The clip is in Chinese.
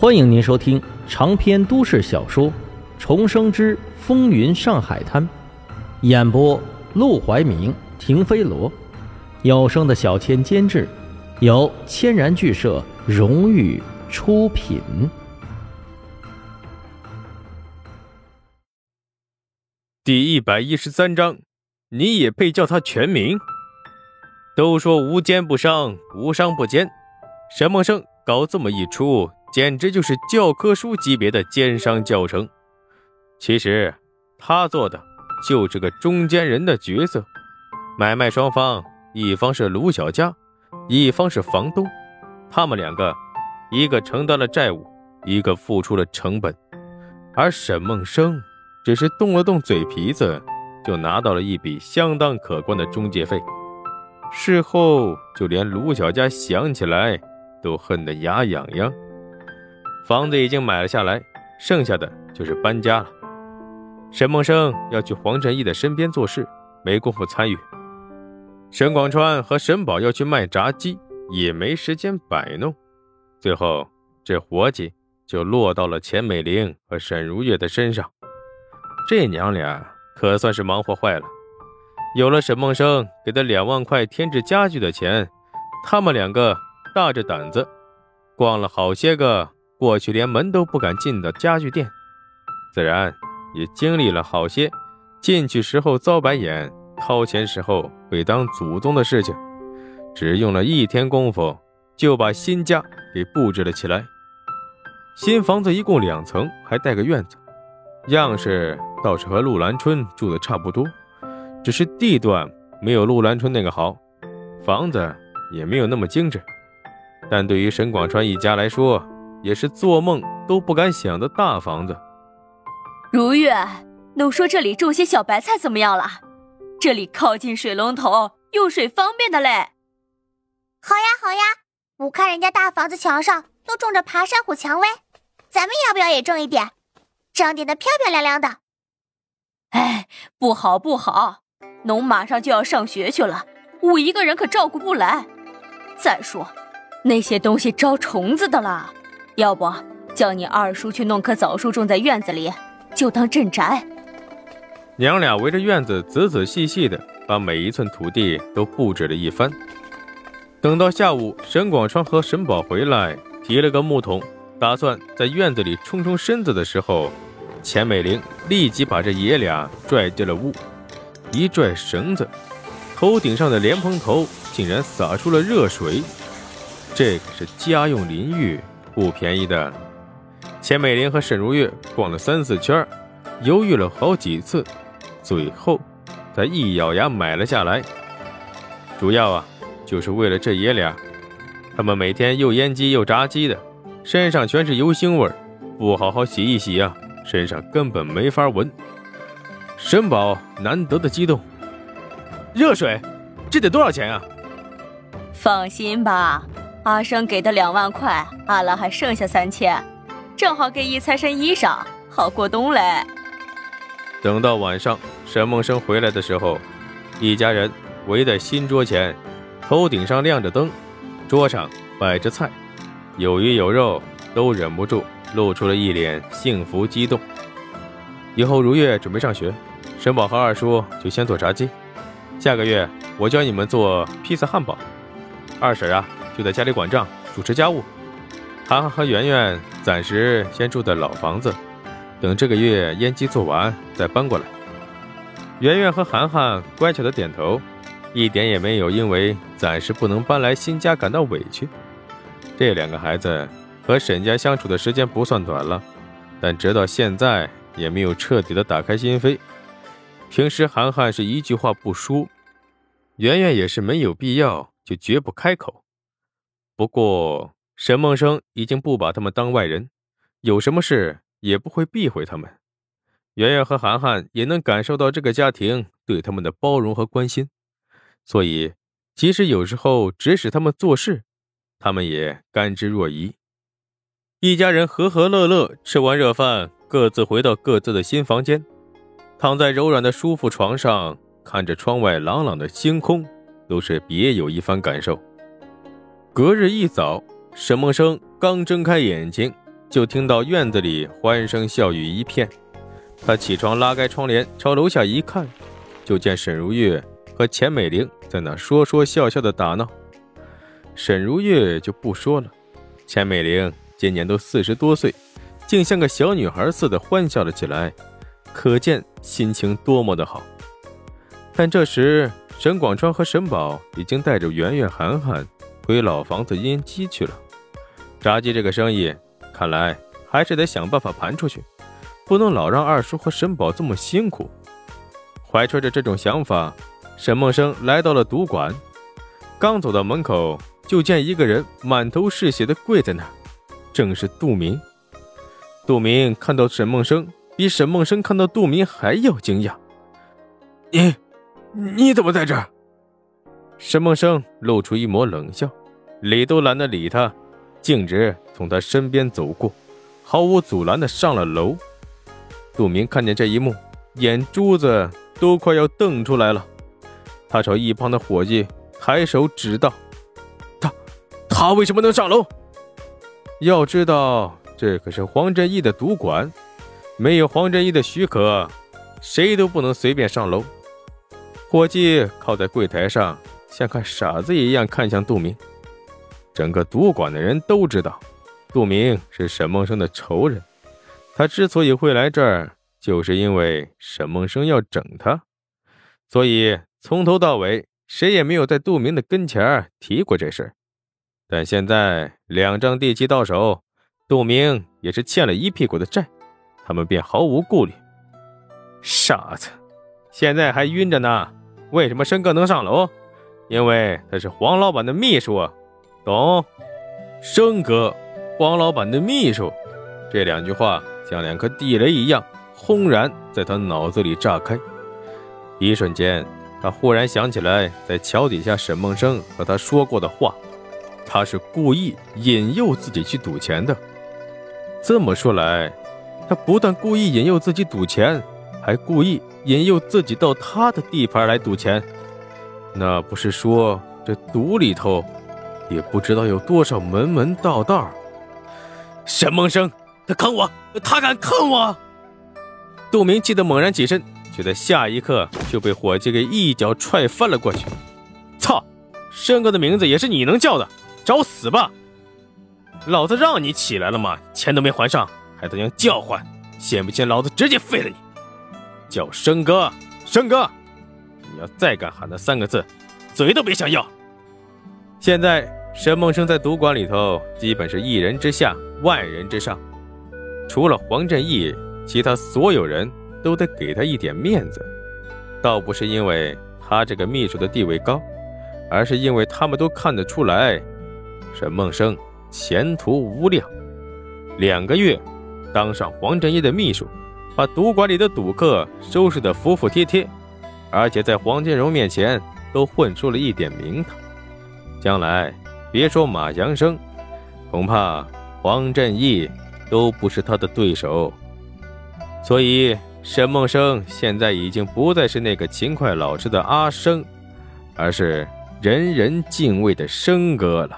欢迎您收听长篇都市小说《重生之风云上海滩》，演播：陆怀明、停飞罗，有声的小千监制，由千然剧社荣誉出品。第一百一十三章，你也配叫他全名？都说无奸不商，无商不奸，沈梦生搞这么一出。简直就是教科书级别的奸商教程。其实他做的就是个中间人的角色，买卖双方，一方是卢小佳，一方是房东，他们两个，一个承担了债务，一个付出了成本，而沈梦生只是动了动嘴皮子，就拿到了一笔相当可观的中介费。事后就连卢小佳想起来都恨得牙痒痒。房子已经买了下来，剩下的就是搬家了。沈梦生要去黄振义的身边做事，没工夫参与。沈广川和沈宝要去卖炸鸡，也没时间摆弄。最后，这活计就落到了钱美玲和沈如月的身上。这娘俩可算是忙活坏了。有了沈梦生给的两万块添置家具的钱，他们两个大着胆子逛了好些个。过去连门都不敢进的家具店，自然也经历了好些进去时候遭白眼、掏钱时候被当祖宗的事情。只用了一天功夫，就把新家给布置了起来。新房子一共两层，还带个院子，样式倒是和陆兰春住的差不多，只是地段没有陆兰春那个好，房子也没有那么精致。但对于沈广川一家来说，也是做梦都不敢想的大房子。如月，都说这里种些小白菜怎么样了？这里靠近水龙头，用水方便的嘞。好呀好呀，我看人家大房子墙上都种着爬山虎、蔷薇，咱们要不要也种一点？长点的漂漂亮亮的。哎，不好不好，农马上就要上学去了，我一个人可照顾不来。再说，那些东西招虫子的啦。要不叫你二叔去弄棵枣树种在院子里，就当镇宅。娘俩围着院子仔仔细细的把每一寸土地都布置了一番。等到下午，沈广川和沈宝回来，提了个木桶，打算在院子里冲冲身子的时候，钱美玲立即把这爷俩拽进了屋，一拽绳子，头顶上的莲蓬头竟然洒出了热水，这可是家用淋浴。不便宜的，钱美玲和沈如月逛了三四圈，犹豫了好几次，最后才一咬牙买了下来。主要啊，就是为了这爷俩，他们每天又腌鸡又炸鸡的，身上全是油腥味不好好洗一洗啊，身上根本没法闻。沈宝难得的激动，热水，这得多少钱啊？放心吧。阿生给的两万块，阿兰还剩下三千，正好给一财神衣裳，好过冬嘞。等到晚上，沈梦生回来的时候，一家人围在新桌前，头顶上亮着灯，桌上摆着菜，有鱼有肉，都忍不住露出了一脸幸福激动。以后如月准备上学，沈宝和二叔就先做炸鸡，下个月我教你们做披萨汉堡，二婶啊。就在家里管账，主持家务。涵涵和圆圆暂时先住在老房子，等这个月烟机做完再搬过来。圆圆和涵涵乖巧的点头，一点也没有因为暂时不能搬来新家感到委屈。这两个孩子和沈家相处的时间不算短了，但直到现在也没有彻底的打开心扉。平时涵涵是一句话不说，圆圆也是没有必要就绝不开口。不过，沈梦生已经不把他们当外人，有什么事也不会避讳他们。圆圆和涵涵也能感受到这个家庭对他们的包容和关心，所以即使有时候指使他们做事，他们也甘之若饴。一家人和和乐乐吃完热饭，各自回到各自的新房间，躺在柔软的舒服床上，看着窗外朗朗的星空，都是别有一番感受。隔日一早，沈梦生刚睁开眼睛，就听到院子里欢声笑语一片。他起床拉开窗帘，朝楼下一看，就见沈如月和钱美玲在那说说笑笑的打闹。沈如月就不说了，钱美玲今年都四十多岁，竟像个小女孩似的欢笑了起来，可见心情多么的好。但这时，沈广川和沈宝已经带着圆圆、涵涵回老房子腌鸡去了。炸鸡这个生意，看来还是得想办法盘出去。不能老让二叔和沈宝这么辛苦。怀揣着这种想法，沈梦生来到了赌馆。刚走到门口，就见一个人满头是血的跪在那儿，正是杜明。杜明看到沈梦生，比沈梦生看到杜明还要惊讶。你，你怎么在这？沈梦生露出一抹冷笑，理都懒得理他，径直从他身边走过，毫无阻拦的上了楼。杜明看见这一幕，眼珠子都快要瞪出来了。他朝一旁的伙计抬手指道：“他，他为什么能上楼？要知道，这可是黄振义的赌馆，没有黄振义的许可，谁都不能随便上楼。”伙计靠在柜台上，像看傻子一样看向杜明。整个赌馆的人都知道，杜明是沈梦生的仇人。他之所以会来这儿，就是因为沈梦生要整他，所以从头到尾谁也没有在杜明的跟前提过这事但现在两张地契到手，杜明也是欠了一屁股的债，他们便毫无顾虑。傻子，现在还晕着呢。为什么申哥能上楼？因为他是黄老板的秘书，懂？生哥，黄老板的秘书，这两句话。像两颗地雷一样轰然在他脑子里炸开，一瞬间，他忽然想起来在桥底下沈梦生和他说过的话，他是故意引诱自己去赌钱的。这么说来，他不但故意引诱自己赌钱，还故意引诱自己到他的地盘来赌钱。那不是说这赌里头也不知道有多少门门道道？沈梦生。他坑我！他敢坑我！杜明气得猛然起身，却在下一刻就被伙计给一脚踹翻了过去。操！申哥的名字也是你能叫的？找死吧！老子让你起来了吗？钱都没还上，还他娘叫唤！信不信老子直接废了你？叫申哥，申哥！你要再敢喊那三个字，嘴都别想要！现在沈梦生在赌馆里头，基本是一人之下，万人之上。除了黄振义，其他所有人都得给他一点面子，倒不是因为他这个秘书的地位高，而是因为他们都看得出来，沈梦生前途无量。两个月，当上黄振义的秘书，把赌馆里的赌客收拾得服服帖帖，而且在黄金荣面前都混出了一点名堂。将来别说马祥生，恐怕黄振义。都不是他的对手，所以沈梦生现在已经不再是那个勤快老实的阿生，而是人人敬畏的生哥了。